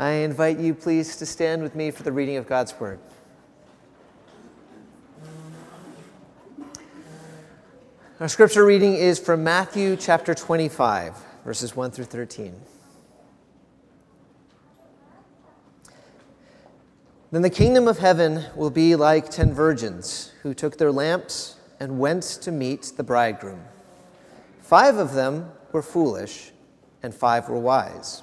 I invite you, please, to stand with me for the reading of God's Word. Our scripture reading is from Matthew chapter 25, verses 1 through 13. Then the kingdom of heaven will be like ten virgins who took their lamps and went to meet the bridegroom. Five of them were foolish, and five were wise.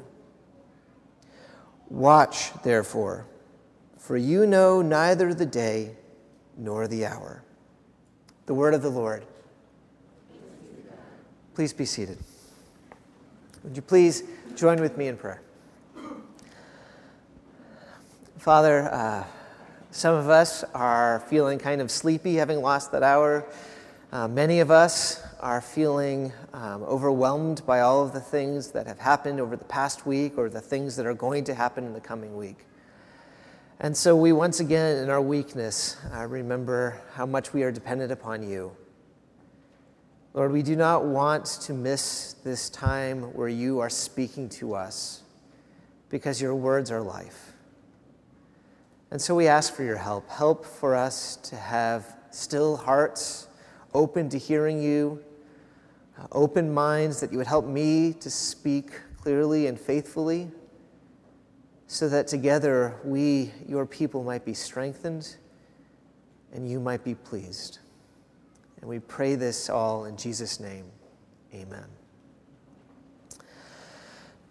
Watch, therefore, for you know neither the day nor the hour. The word of the Lord. Please be seated. Would you please join with me in prayer? Father, uh, some of us are feeling kind of sleepy, having lost that hour. Uh, many of us are feeling um, overwhelmed by all of the things that have happened over the past week or the things that are going to happen in the coming week. And so we once again, in our weakness, uh, remember how much we are dependent upon you. Lord, we do not want to miss this time where you are speaking to us because your words are life. And so we ask for your help. Help for us to have still hearts, open to hearing you, open minds, that you would help me to speak clearly and faithfully, so that together we, your people, might be strengthened and you might be pleased. And we pray this all in Jesus' name. Amen.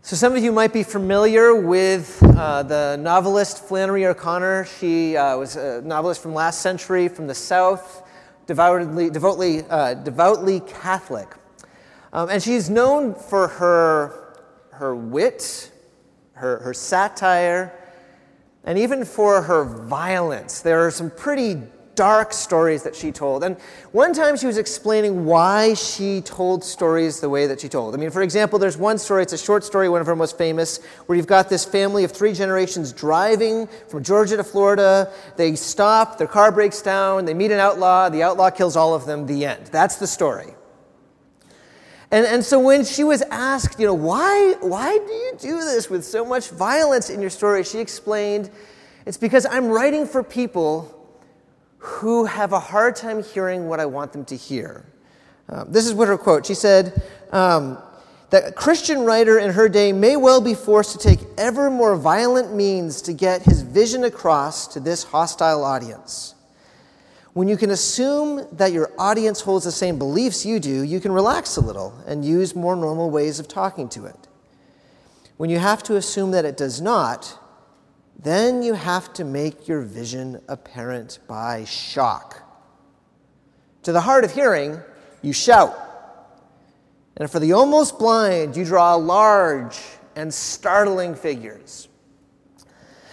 So, some of you might be familiar with uh, the novelist Flannery O'Connor. She uh, was a novelist from last century from the South, devoutly, devoutly, uh, devoutly Catholic. Um, and she's known for her, her wit, her, her satire, and even for her violence. There are some pretty dark stories that she told. And one time she was explaining why she told stories the way that she told. I mean, for example, there's one story, it's a short story, one of her most famous, where you've got this family of three generations driving from Georgia to Florida. They stop, their car breaks down, they meet an outlaw, the outlaw kills all of them, the end. That's the story. And, and so when she was asked, you know, why, why do you do this with so much violence in your story, she explained, it's because I'm writing for people who have a hard time hearing what I want them to hear. Um, this is what her quote. She said um, that a Christian writer in her day may well be forced to take ever more violent means to get his vision across to this hostile audience. When you can assume that your audience holds the same beliefs you do, you can relax a little and use more normal ways of talking to it. When you have to assume that it does not, then you have to make your vision apparent by shock. To the hard of hearing, you shout. And for the almost blind, you draw large and startling figures.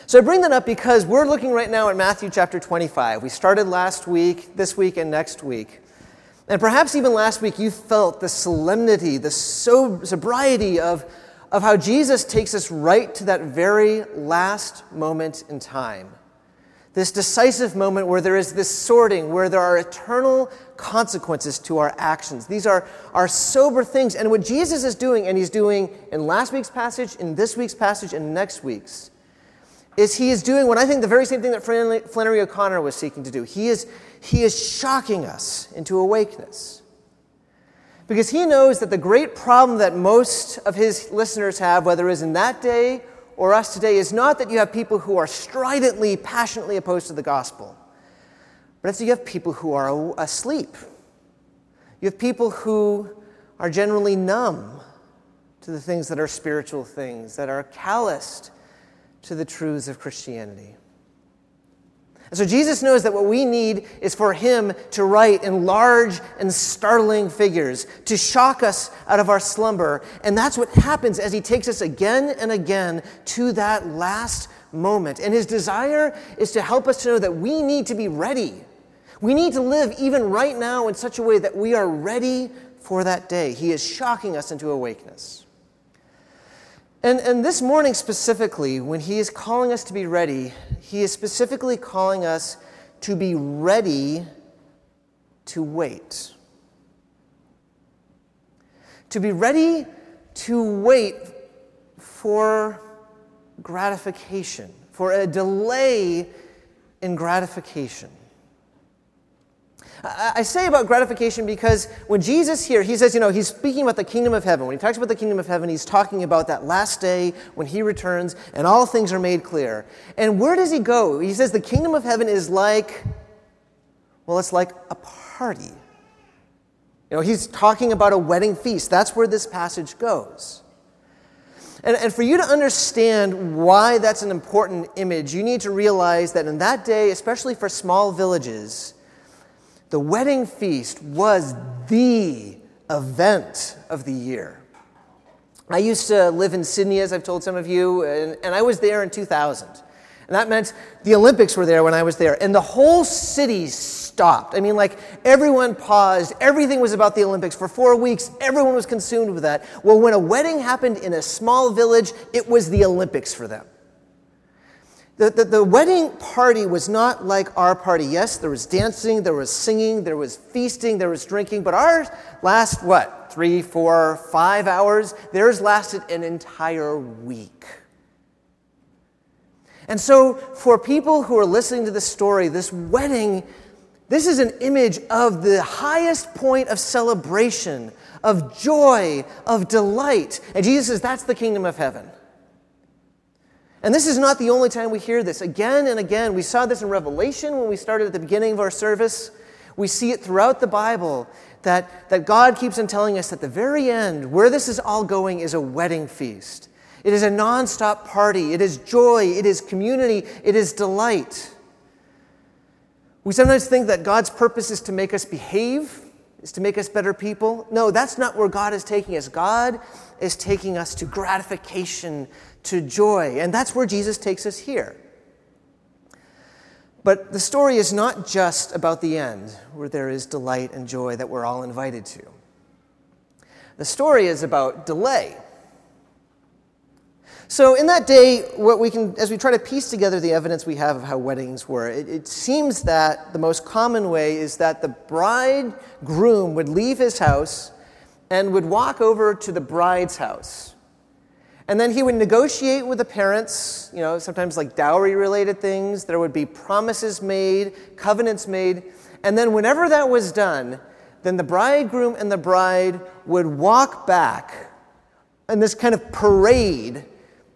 So I bring that up because we're looking right now at Matthew chapter 25. We started last week, this week, and next week. And perhaps even last week, you felt the solemnity, the sobriety of of how Jesus takes us right to that very last moment in time. This decisive moment where there is this sorting, where there are eternal consequences to our actions. These are, are sober things. And what Jesus is doing, and he's doing in last week's passage, in this week's passage, and next week's, is he is doing what I think the very same thing that Flannery O'Connor was seeking to do. He is, he is shocking us into awakeness because he knows that the great problem that most of his listeners have, whether it is in that day or us today is not that you have people who are stridently, passionately opposed to the gospel, but it's that you have people who are asleep. You have people who are generally numb to the things that are spiritual things, that are calloused to the truths of Christianity. And so Jesus knows that what we need is for him to write in large and startling figures, to shock us out of our slumber. And that's what happens as he takes us again and again to that last moment. And his desire is to help us to know that we need to be ready. We need to live even right now in such a way that we are ready for that day. He is shocking us into awakeness. And, and this morning, specifically, when he is calling us to be ready, he is specifically calling us to be ready to wait. To be ready to wait for gratification, for a delay in gratification. I say about gratification because when Jesus here, he says, you know, he's speaking about the kingdom of heaven. When he talks about the kingdom of heaven, he's talking about that last day when he returns and all things are made clear. And where does he go? He says the kingdom of heaven is like, well, it's like a party. You know, he's talking about a wedding feast. That's where this passage goes. And, and for you to understand why that's an important image, you need to realize that in that day, especially for small villages, the wedding feast was the event of the year. I used to live in Sydney, as I've told some of you, and, and, I was there in 2000. And that meant the Olympics were there when I was there. And the whole city stopped. I mean, like, everyone paused. Everything was about the Olympics. For four weeks, everyone was consumed with that. Well, when a wedding happened in a small village, it was the Olympics for them. The, the, the, wedding party was not like our party. Yes, there was dancing, there was singing, there was feasting, there was drinking, but ours last, what, three, four, five hours? Theirs lasted an entire week. And so, for people who are listening to this story, this wedding, this is an image of the highest point of celebration, of joy, of delight. And Jesus says that's the kingdom of heaven. And this is not the only time we hear this. Again and again, we saw this in Revelation when we started at the beginning of our service. We see it throughout the Bible that, that God keeps on telling us that the very end, where this is all going, is a wedding feast. It is a nonstop party. It is joy. It is community. It is delight. We sometimes think that God's purpose is to make us behave, is to make us better people. No, that's not where God is taking us. God is taking us to gratification, to joy. And that's where Jesus takes us here. But the story is not just about the end, where there is delight and joy that we're all invited to. The story is about delay. So, in that day, what we can, as we try to piece together the evidence we have of how weddings were, it, it seems that the most common way is that the bridegroom would leave his house and would walk over to the bride's house. And then he would negotiate with the parents, you know, sometimes like dowry related things. There would be promises made, covenants made. And then, whenever that was done, then the bridegroom and the bride would walk back in this kind of parade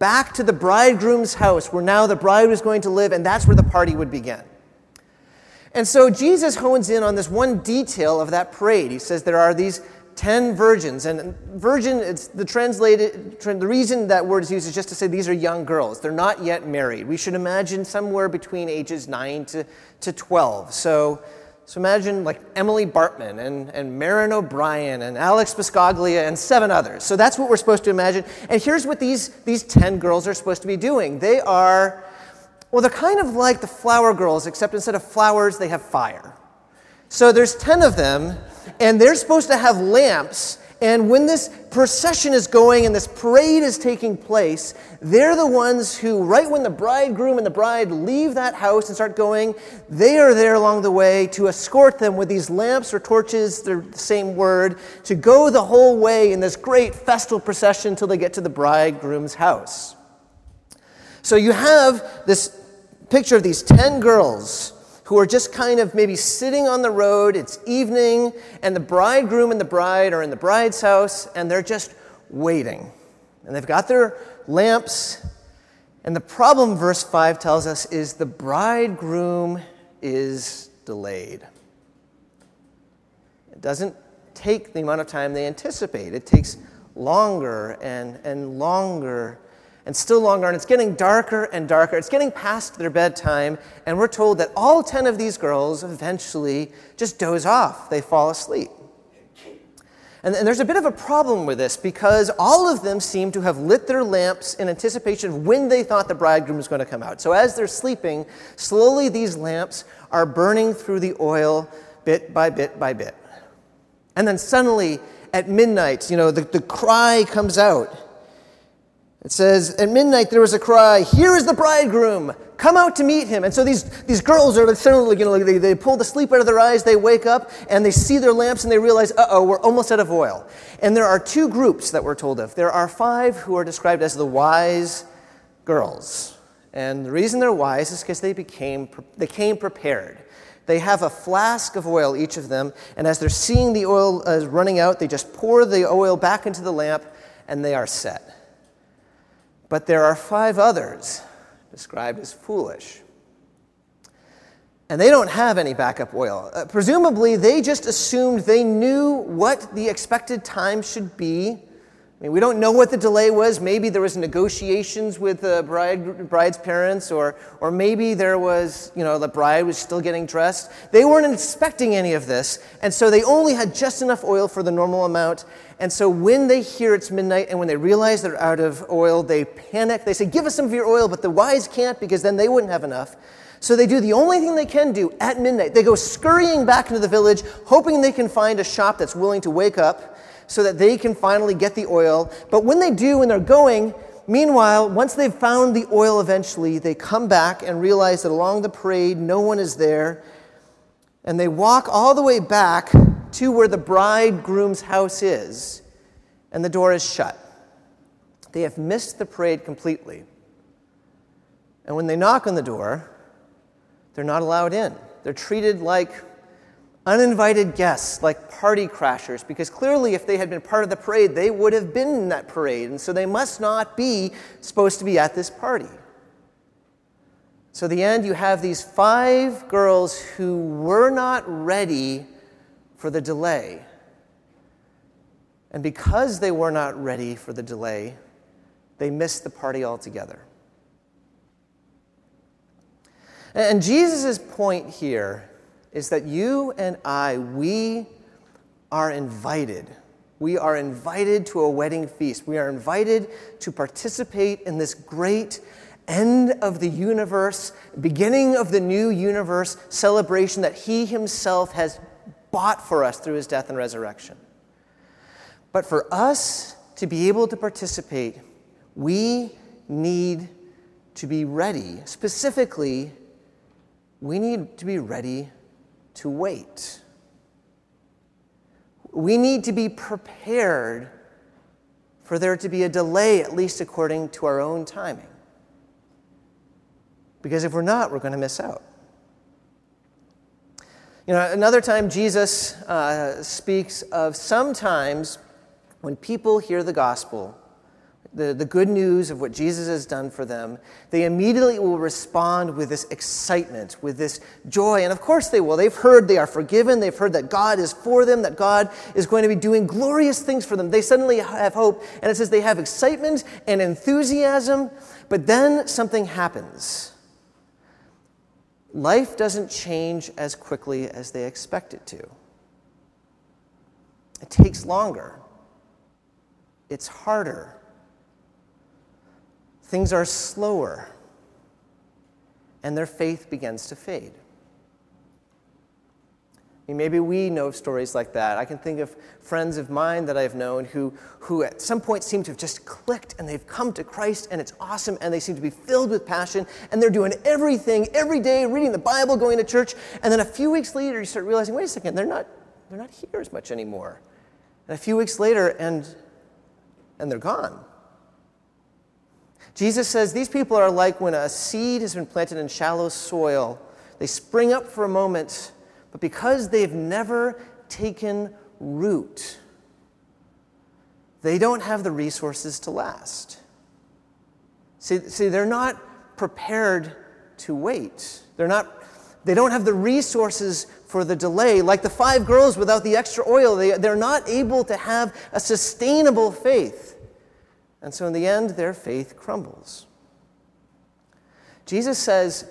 back to the bridegroom's house where now the bride was going to live, and that's where the party would begin. And so Jesus hones in on this one detail of that parade. He says there are these 10 virgins. And virgin, it's the translated, the reason that word is used is just to say these are young girls. They're not yet married. We should imagine somewhere between ages 9 to, to 12. So, so imagine like Emily Bartman and, and Marin O'Brien and Alex Biscaglia and seven others. So that's what we're supposed to imagine. And here's what these, these 10 girls are supposed to be doing. They are, well, they're kind of like the flower girls, except instead of flowers, they have fire. So there's 10 of them, and they're supposed to have lamps. And when this procession is going and this parade is taking place, they're the ones who, right when the bridegroom and the bride leave that house and start going, they are there along the way to escort them with these lamps or torches, they're the same word, to go the whole way in this great festal procession until they get to the bridegroom's house. So you have this picture of these 10 girls who are just kind of maybe sitting on the road. It's evening, and the bridegroom and the bride are in the bride's house, and they're just waiting. And they've got their lamps, And the problem, verse 5 tells us, is the bridegroom is delayed. It doesn't take the amount of time they anticipate, it takes longer and, and longer and still longer, and it's getting darker and darker. It's getting past their bedtime, and we're told that all 10 of these girls eventually just doze off. They fall asleep. And, and there's a bit of a problem with this because all of them seem to have lit their lamps in anticipation of when they thought the bridegroom was going to come out. So as they're sleeping, slowly these lamps are burning through the oil bit by bit by bit. And then suddenly, at midnight, you know, the, the cry comes out. It says, At midnight there was a cry, Here is the bridegroom, come out to meet him. And so these, these girls are suddenly, you know, they, they pull the sleep out of their eyes, they wake up, and they see their lamps, and they realize, uh oh, we're almost out of oil. And there are two groups that we're told of. There are five who are described as the wise girls. And the reason they're wise is because they, became, they came prepared. They have a flask of oil, each of them, and as they're seeing the oil uh, running out, they just pour the oil back into the lamp, and they are set. But there are five others described as foolish. And they don't have any backup oil. Uh, presumably, they just assumed they knew what the expected time should be Mean, we don't know what the delay was. Maybe there was negotiations with the bride, bride's parents, or, or maybe there was, you know, the bride was still getting dressed. They weren't expecting any of this, and so they only had just enough oil for the normal amount. And so when they hear it's midnight and when they realize they're out of oil, they panic. They say, Give us some of your oil, but the wise can't because then they wouldn't have enough. So they do the only thing they can do at midnight. They go scurrying back into the village, hoping they can find a shop that's willing to wake up so that they can finally get the oil. But when they do, when they're going, meanwhile, once they've found the oil eventually, they come back and realize that along the parade, no one is there. And they walk all the way back to where the bridegroom's house is, and the door is shut. They have missed the parade completely. And when they knock on the door, they're not allowed in. They're treated like uninvited guests, like party crashers, because clearly, if they had been part of the parade, they would have been in that parade, and so they must not be supposed to be at this party. So, the end, you have these five girls who were not ready for the delay. And because they were not ready for the delay, they missed the party altogether. And Jesus' point here is that you and I, we are invited. We are invited to a wedding feast. We are invited to participate in this great end of the universe, beginning of the new universe celebration that He Himself has bought for us through His death and resurrection. But for us to be able to participate, we need to be ready. Specifically, we need to be ready to wait. We need to be prepared for there to be a delay, at least according to our own timing. Because if we're not, we're going to miss out. You know, another time Jesus uh, speaks of sometimes when people hear the gospel, the, the good news of what Jesus has done for them, they immediately will respond with this excitement, with this joy. And of course they will. They've heard they are forgiven. They've heard that God is for them, that God is going to be doing glorious things for them. They suddenly have hope. And it says they have excitement and enthusiasm. But then something happens. Life doesn't change as quickly as they expect it to. It takes longer. It's harder things are slower and their faith begins to fade. I mean, maybe we know of stories like that. I can think of friends of mine that I've known who, who at some point seem to have just clicked and they've come to Christ and it's awesome and they seem to be filled with passion and they're doing everything every day, reading the Bible, going to church, and then a few weeks later you start realizing, wait a second, they're not, they're not here as much anymore. And a few weeks later, and, and they're gone. Jesus says these people are like when a seed has been planted in shallow soil. They spring up for a moment, but because they've never taken root, they don't have the resources to last. See, see, they're not prepared to wait. They're not, they don't have the resources for the delay. Like the five girls without the extra oil, they, they're not able to have a sustainable faith. And so in the end, their faith crumbles. Jesus says,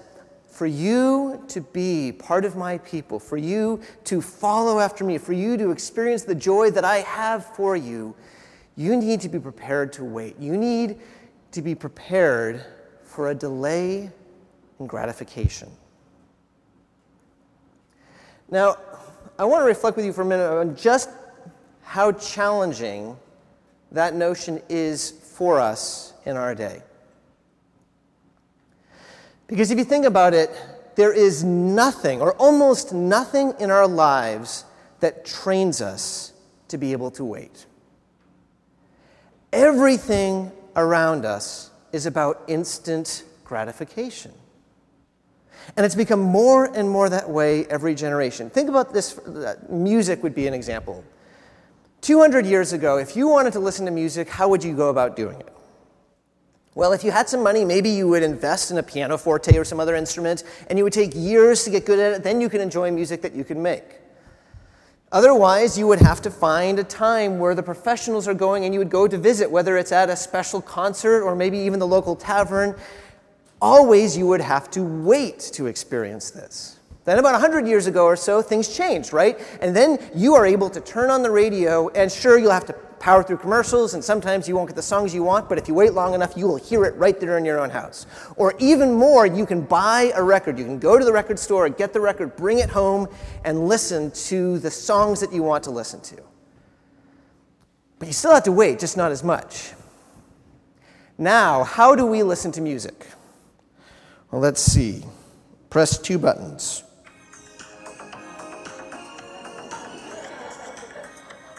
for you to be part of my people, for you to follow after me, for you to experience the joy that I have for you, you need to be prepared to wait. You need to be prepared for a delay in gratification. Now, I want to reflect with you for a minute on just how challenging that notion is for us in our day. Because if you think about it, there is nothing or almost nothing in our lives that trains us to be able to wait. Everything around us is about instant gratification. And it's become more and more that way every generation. Think about this music would be an example. 200 years ago, if you wanted to listen to music, how would you go about doing it? Well, if you had some money, maybe you would invest in a pianoforte or some other instrument, and you would take years to get good at it, then you could enjoy music that you could make. Otherwise, you would have to find a time where the professionals are going and you would go to visit, whether it's at a special concert or maybe even the local tavern. Always, you would have to wait to experience this. Then, about 100 years ago or so, things changed, right? And then you are able to turn on the radio, and sure, you'll have to power through commercials, and sometimes you won't get the songs you want, but if you wait long enough, you will hear it right there in your own house. Or even more, you can buy a record. You can go to the record store, get the record, bring it home, and listen to the songs that you want to listen to. But you still have to wait, just not as much. Now, how do we listen to music? Well, let's see. Press two buttons.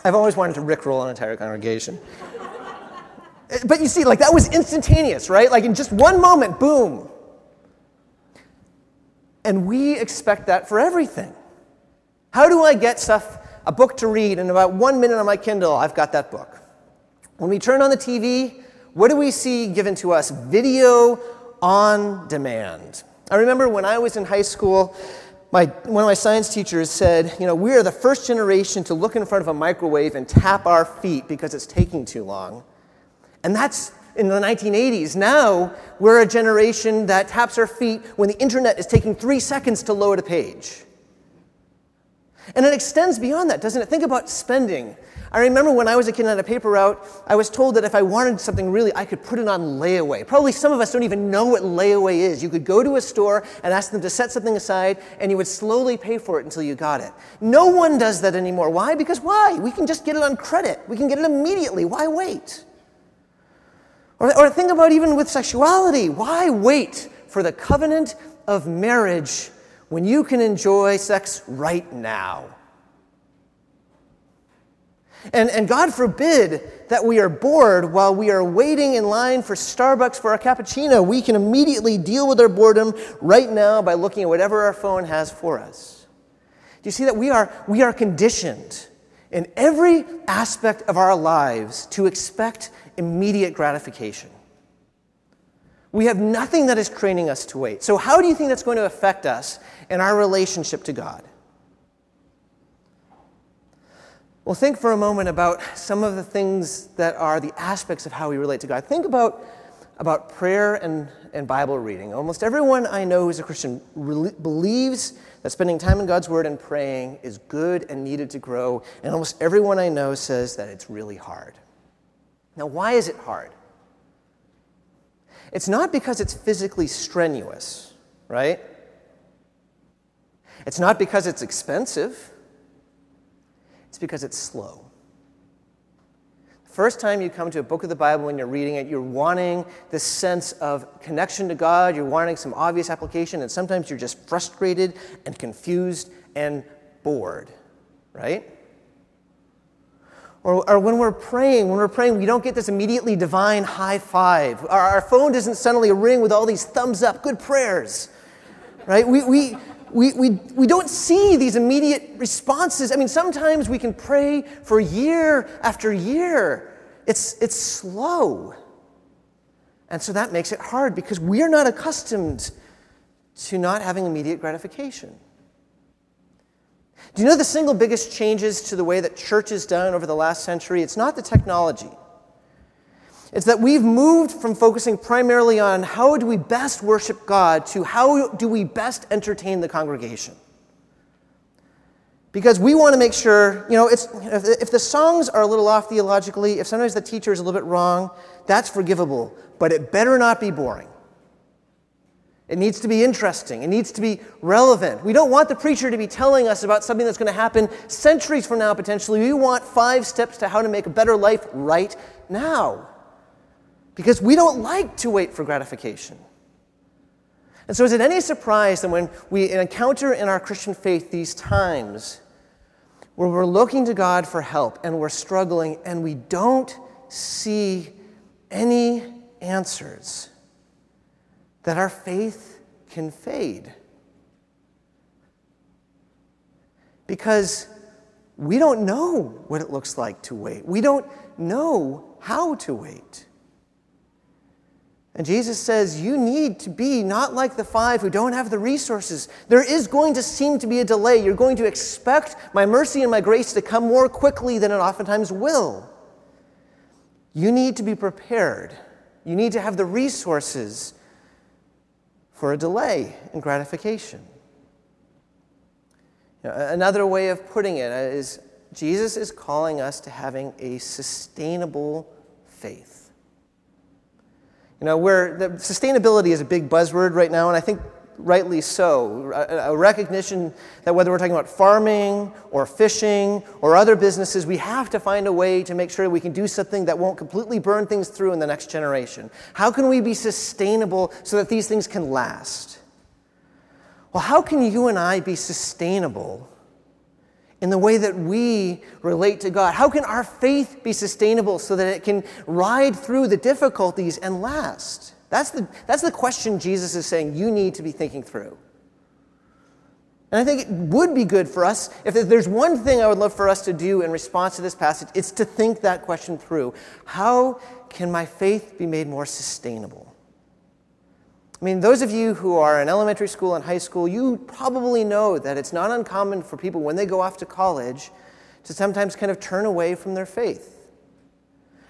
I've always wanted to rickroll an entire congregation. Eh, but you see, like that was instantaneous, right? Like in just one moment, boom. And we expect that for everything. How do I get stuff, a book to read, in about one minute on my Kindle, I've got that book? When we turn on the TV, what do we see given to us? Video on demand. I remember when I was in high school, my, one of my science teachers said, you know, we are the first generation to look in front of a microwave and tap our feet because it's taking too long. And that's in the 1980s. Now, we're a generation that taps our feet when the internet is taking three seconds to load a page. And it extends beyond that, doesn't it? Think about spending. I remember when I was a kid and a paper route, I was told that if I wanted something really, I could put it on layaway. Probably some of us don't even know what layaway is. You could go to a store and ask them to set something aside, and you would slowly pay for it until you got it. No one does that anymore. Why? Because why? We can just get it on credit, we can get it immediately. Why wait? Or, or think about even with sexuality. Why wait for the covenant of marriage when you can enjoy sex right now? And, and God forbid that we are bored while we are waiting in line for Starbucks for a cappuccino. We can immediately deal with our boredom right now by looking at whatever our phone has for us. Do you see that we are, we are conditioned in every aspect of our lives to expect immediate gratification? We have nothing that is training us to wait. So, how do you think that's going to affect us in our relationship to God? Well, think for a moment about some of the things that are the aspects of how we relate to God. Think about, about prayer and, and Bible reading. Almost everyone I know who's a Christian re- believes that spending time in God's Word and praying is good and needed to grow, and almost everyone I know says that it's really hard. Now, why is it hard? It's not because it's physically strenuous, right? It's not because it's expensive. It's because it's slow. The first time you come to a book of the Bible and you're reading it, you're wanting this sense of connection to God, you're wanting some obvious application, and sometimes you're just frustrated and confused and bored, right? Or, or, when we're praying, when we're praying, we don't get this immediately divine high five. Our, our phone doesn't suddenly ring with all these thumbs up, good prayers, right? We, we, we, we, we don't see these immediate responses. I mean, sometimes we can pray for year after year. It's, it's slow. And so that makes it hard because we are not accustomed to not having immediate gratification. Do you know the single biggest changes to the way that church is done over the last century? It's not the technology. It's that we've moved from focusing primarily on how do we best worship God to how do we best entertain the congregation. Because we want to make sure, you know, it's, if, if the songs are a little off theologically, if sometimes the teacher is a little bit wrong, that's forgivable. But it better not be boring. It needs to be interesting. It needs to be relevant. We don't want the preacher to be telling us about something that's going to happen centuries from now, potentially. We want five steps to how to make a better life right now. Because we don't like to wait for gratification. And so, is it any surprise that when we encounter in our Christian faith these times where we're looking to God for help and we're struggling and we don't see any answers, that our faith can fade? Because we don't know what it looks like to wait, we don't know how to wait. And Jesus says, You need to be not like the five who don't have the resources. There is going to seem to be a delay. You're going to expect my mercy and my grace to come more quickly than it oftentimes will. You need to be prepared. You need to have the resources for a delay in gratification. Know, another way of putting it is Jesus is calling us to having a sustainable faith. You know, where the sustainability is a big buzzword right now, and I think rightly so. A, a recognition that whether we're talking about farming or fishing or other businesses, we have to find a way to make sure we can do something that won't completely burn things through in the next generation. How can we be sustainable so that these things can last? Well, how can you and I be sustainable in the way that we relate to God? How can our faith be sustainable so that it can ride through the difficulties and last? That's the, that's the question Jesus is saying you need to be thinking through. And I think it would be good for us, if there's one thing I would love for us to do in response to this passage, it's to think that question through. How can my faith be made more sustainable? I mean, those of you who are in elementary school and high school, you probably know that it's not uncommon for people when they go off to college to sometimes kind of turn away from their faith.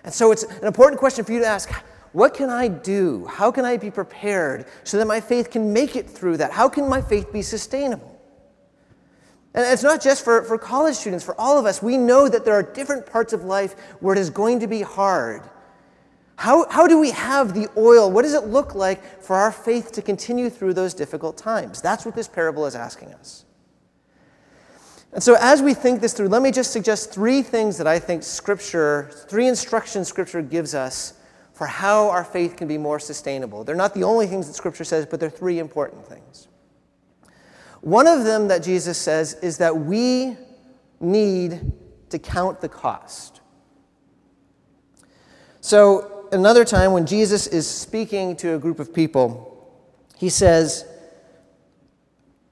And so it's an important question for you to ask what can I do? How can I be prepared so that my faith can make it through that? How can my faith be sustainable? And it's not just for, for college students, for all of us. We know that there are different parts of life where it is going to be hard. How, how do we have the oil? What does it look like for our faith to continue through those difficult times? That's what this parable is asking us. And so, as we think this through, let me just suggest three things that I think Scripture, three instructions Scripture gives us for how our faith can be more sustainable. They're not the only things that Scripture says, but they're three important things. One of them that Jesus says is that we need to count the cost. So, another time when Jesus is speaking to a group of people, he says,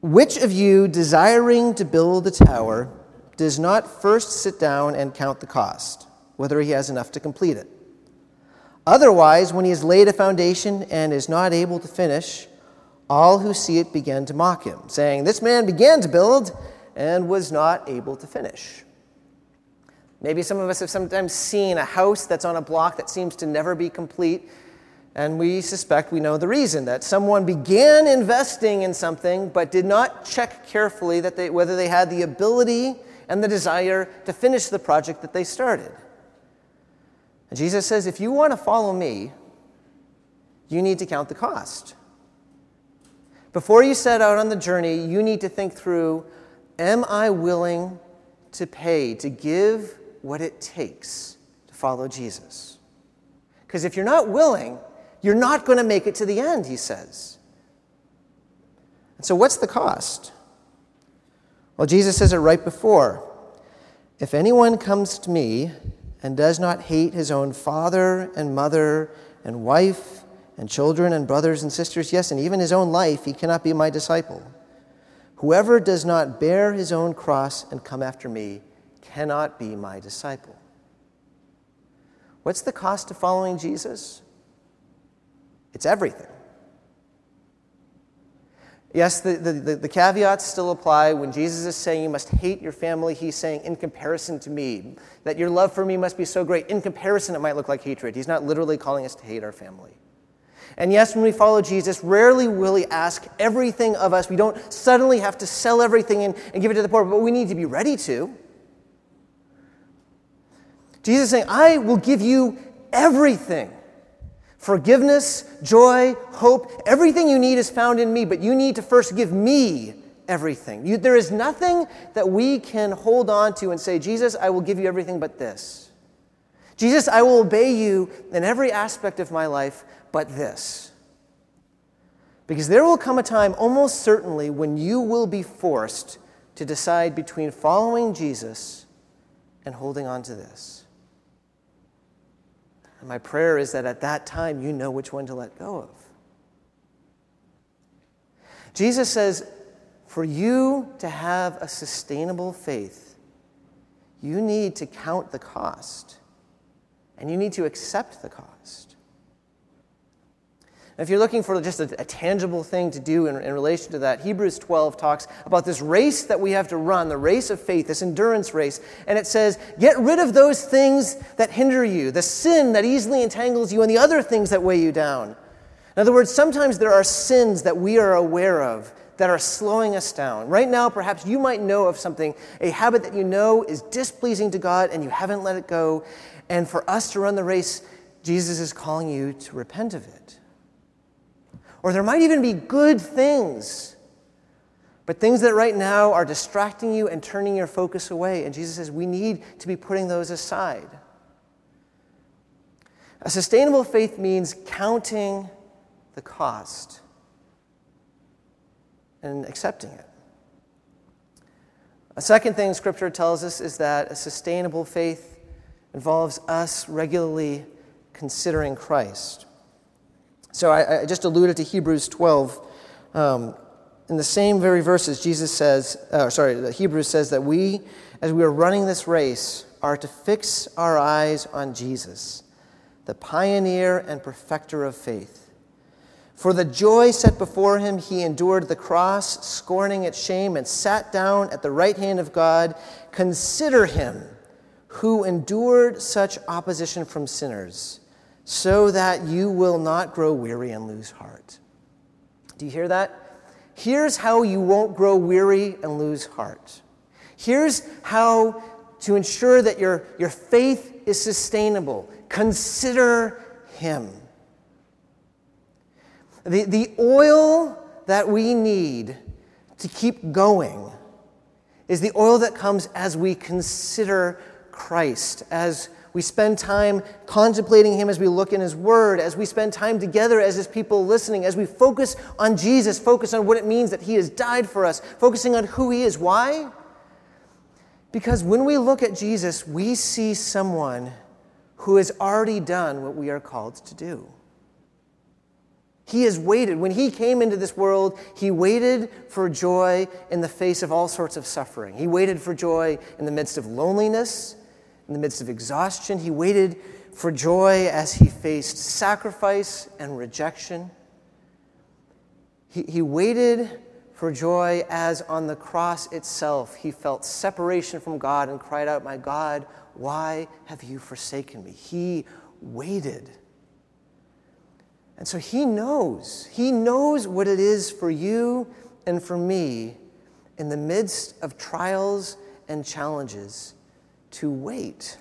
Which of you, desiring to build a tower, does not first sit down and count the cost, whether he has enough to complete it? Otherwise, when he has laid a foundation and is not able to finish, all who see it begin to mock him, saying, This man began to build and was not able to finish. Maybe some of us have sometimes seen a house that's on a block that seems to never be complete, and we suspect we know the reason that someone began investing in something but did not check carefully that they, whether they had the ability and the desire to finish the project that they started. And Jesus says, if you want to follow me, you need to count the cost. Before you set out on the journey, you need to think through Am I willing to pay, to give what it takes to follow Jesus. Because if you're not willing, you're not going to make it to the end, he says. And so, what's the cost? Well, Jesus says it right before. If anyone comes to me and does not hate his own father and mother and wife and children and brothers and sisters, yes, and even his own life, he cannot be my disciple. Whoever does not bear his own cross and come after me cannot be my disciple. What's the cost of following Jesus? it's everything. Yes, the, the, the, caveats still apply. When Jesus is saying you must hate your family, he's saying in comparison to me, that your love for me must be so great. In comparison, it might look like hatred. He's not literally calling us to hate our family. And yes, when we follow Jesus, rarely will he ask everything of us. We don't suddenly have to sell everything and, and give it to the poor, but we need to be ready to. Jesus is saying, I will give you everything. Forgiveness, joy, hope, everything you need is found in me, but you need to first give me everything. You, there is nothing that we can hold on to and say, Jesus, I will give you everything but this. Jesus, I will obey you in every aspect of my life but this. Because there will come a time, almost certainly, when you will be forced to decide between following Jesus and holding on to this. And my prayer is that at that time you know which one to let go of. Jesus says, for you to have a sustainable faith, you need to count the cost and you need to accept the cost. If you're looking for just a, a tangible thing to do in, in, relation to that, Hebrews 12 talks about this race that we have to run, the race of faith, this endurance race. And it says, Get rid of those things that hinder you, the sin that easily entangles you, and the other things that weigh you down. In other words, sometimes there are sins that we are aware of that are slowing us down. Right now, perhaps you might know of something, a habit that you know is displeasing to God and you haven't let it go. And for us to run the race, Jesus is calling you to repent of it. Or there might even be good things, but things that right now are distracting you and turning your focus away. And Jesus says we need to be putting those aside. A sustainable faith means counting the cost and accepting it. A second thing Scripture tells us is that a sustainable faith involves us regularly considering Christ. So I, I just alluded to Hebrews 12. Um, in the same very verses, Jesus says, uh, sorry, the Hebrews says that we, as we are running this race, are to fix our eyes on Jesus, the pioneer and perfecter of faith. For the joy set before him, he endured the cross, scorning its shame, and sat down at the right hand of God. Consider him who endured such opposition from sinners so that you will not grow weary and lose heart. Do you hear that? Here's how you won't grow weary and lose heart. Here's how to ensure that your, your faith is sustainable. Consider Him. The, the oil that we need to keep going is the oil that comes as we consider Christ, as we spend time contemplating Him as we look in His Word, as we spend time together as His people listening, as we focus on Jesus, focus on what it means that He has died for us, focusing on who He is. Why? Because when we look at Jesus, we see someone who has already done what we are called to do. He has waited. When he came into this world, he waited for joy in the face of all sorts of suffering. He waited for joy in the midst of loneliness in the midst of exhaustion. He waited for joy as he faced sacrifice and rejection. He, he waited for joy as on the cross itself he felt separation from God and cried out, My God, why have you forsaken me? He waited. And so he knows, he knows what it is for you and for me in the midst of trials and challenges to wait.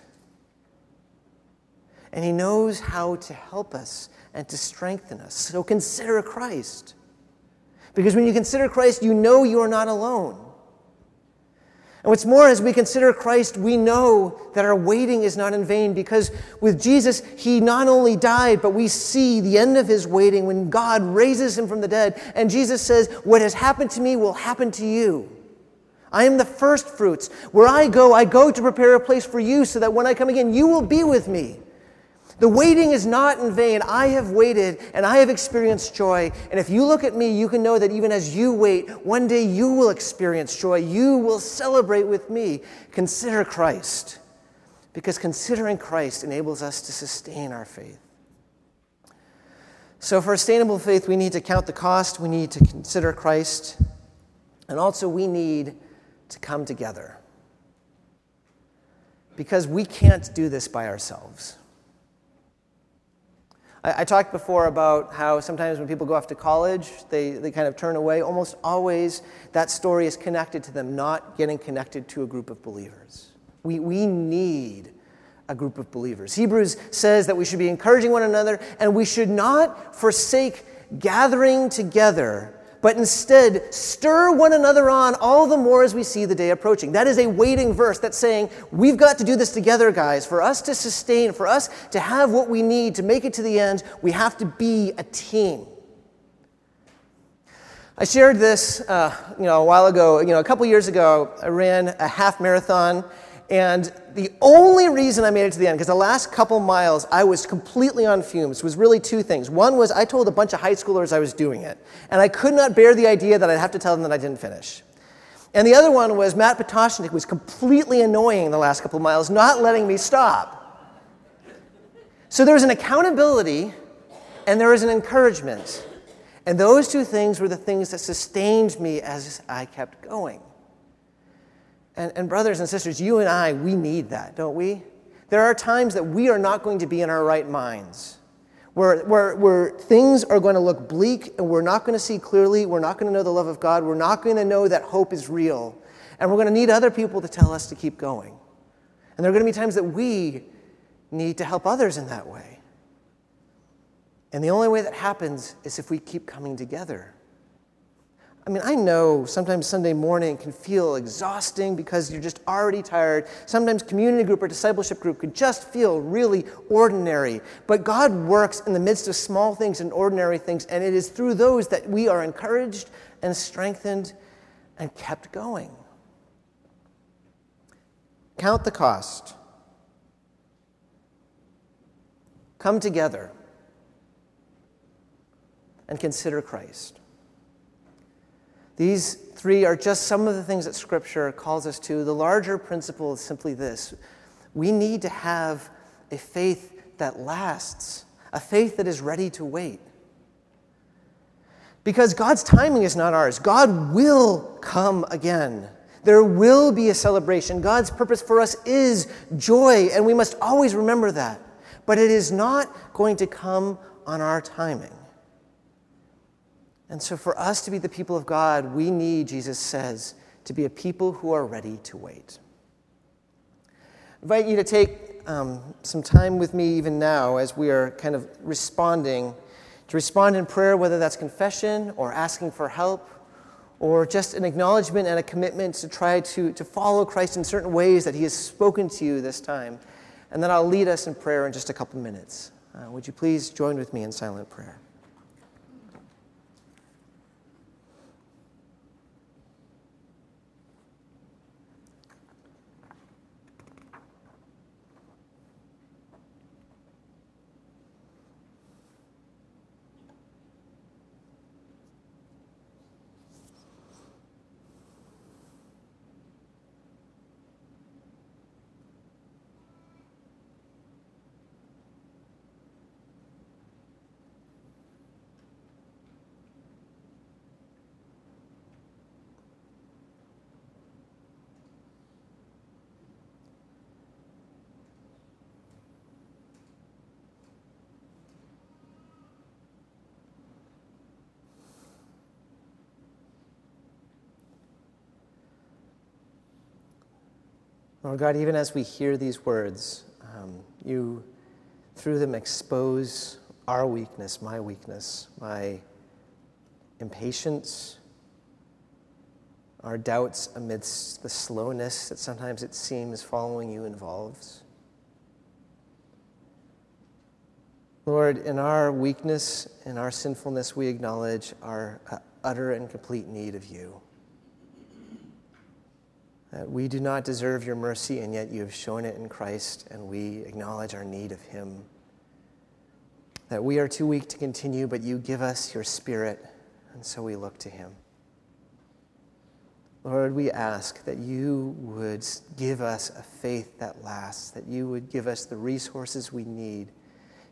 And He knows how to help us and to strengthen us. So consider Christ. Because when you consider Christ, you know you are not alone. And what's more, as we consider Christ, we know that our waiting is not in vain because with Jesus, He not only died, but we see the end of His waiting when God raises Him from the dead. And Jesus says, What has happened to me will happen to you. I am the first fruits. Where I go, I go to prepare a place for you so that when I come again, you will be with me. The waiting is not in vain. I have waited and I have experienced joy. And if you look at me, you can know that even as you wait, one day you will experience joy. You will celebrate with me. Consider Christ, because considering Christ enables us to sustain our faith. So, for sustainable faith, we need to count the cost, we need to consider Christ, and also we need to come together. Because we can't do this by ourselves. I, I, talked before about how sometimes when people go off to college, they, they kind of turn away. Almost always, that story is connected to them not getting connected to a group of believers. We, we need a group of believers. Hebrews says that we should be encouraging one another and we should not forsake gathering together but instead stir one another on all the more as we see the day approaching. That is a waiting verse that's saying, we've got to do this together, guys. For us to sustain, for us to have what we need to make it to the end, we have to be a team. I shared this, uh, you know, a while ago. You know, a couple years ago, I ran a half marathon and the only reason I made it to the end, because the last couple miles I was completely on fumes, was really two things. One was I told a bunch of high schoolers I was doing it, and I could not bear the idea that I'd have to tell them that I didn't finish. And the other one was Matt Potoshnik was completely annoying the last couple miles, not letting me stop. So there was an accountability and there was an encouragement. And those two things were the things that sustained me as I kept going. And, and brothers and sisters, you and I, we need that, don't we? There are times that we are not going to be in our right minds, where, where, where things are going to look bleak and we're not going to see clearly, we're not going to know the love of God, we're not going to know that hope is real, and we're going to need other people to tell us to keep going. And there are going to be times that we need to help others in that way. And the only way that happens is if we keep coming together. I mean, I know sometimes Sunday morning can feel exhausting because you're just already tired. Sometimes community group or discipleship group could just feel really ordinary. But God works in the midst of small things and ordinary things, and it is through those that we are encouraged and strengthened and kept going. Count the cost. Come together and consider Christ. These three are just some of the things that Scripture calls us to. The larger principle is simply this we need to have a faith that lasts, a faith that is ready to wait. Because God's timing is not ours. God will come again. There will be a celebration. God's purpose for us is joy, and we must always remember that. But it is not going to come on our timing. And so, for us to be the people of God, we need, Jesus says, to be a people who are ready to wait. I invite you to take um, some time with me even now as we are kind of responding, to respond in prayer, whether that's confession or asking for help or just an acknowledgement and a commitment to try to, to follow Christ in certain ways that He has spoken to you this time. And then I'll lead us in prayer in just a couple minutes. Uh, would you please join with me in silent prayer? Lord God, even as we hear these words, um, you, through them, expose our weakness, my weakness, my impatience, our doubts amidst the slowness that sometimes it seems following you involves. Lord, in our weakness, in our sinfulness, we acknowledge our uh, utter and complete need of you. That we do not deserve your mercy, and yet you have shown it in Christ, and we acknowledge our need of him. That we are too weak to continue, but you give us your spirit, and so we look to him. Lord, we ask that you would give us a faith that lasts, that you would give us the resources we need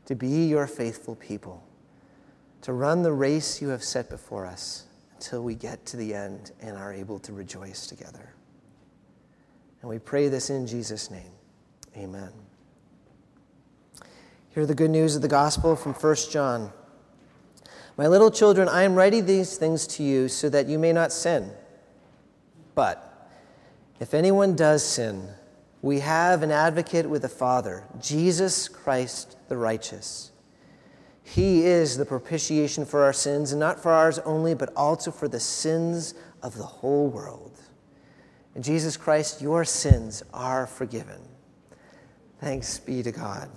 to be your faithful people. to run the race you have set before us until we get to the end and are able to rejoice together. And we pray this in Jesus' name. Amen. Hear the good news of the gospel from 1 John. My little children, I am writing these things to you so that you may not sin. But if anyone does sin, we have an advocate with the Father, Jesus Christ the righteous. He is the propitiation for our sins, and not for ours only, but also for the sins of the whole world. Jesus Christ, your sins are forgiven. Thanks be to God.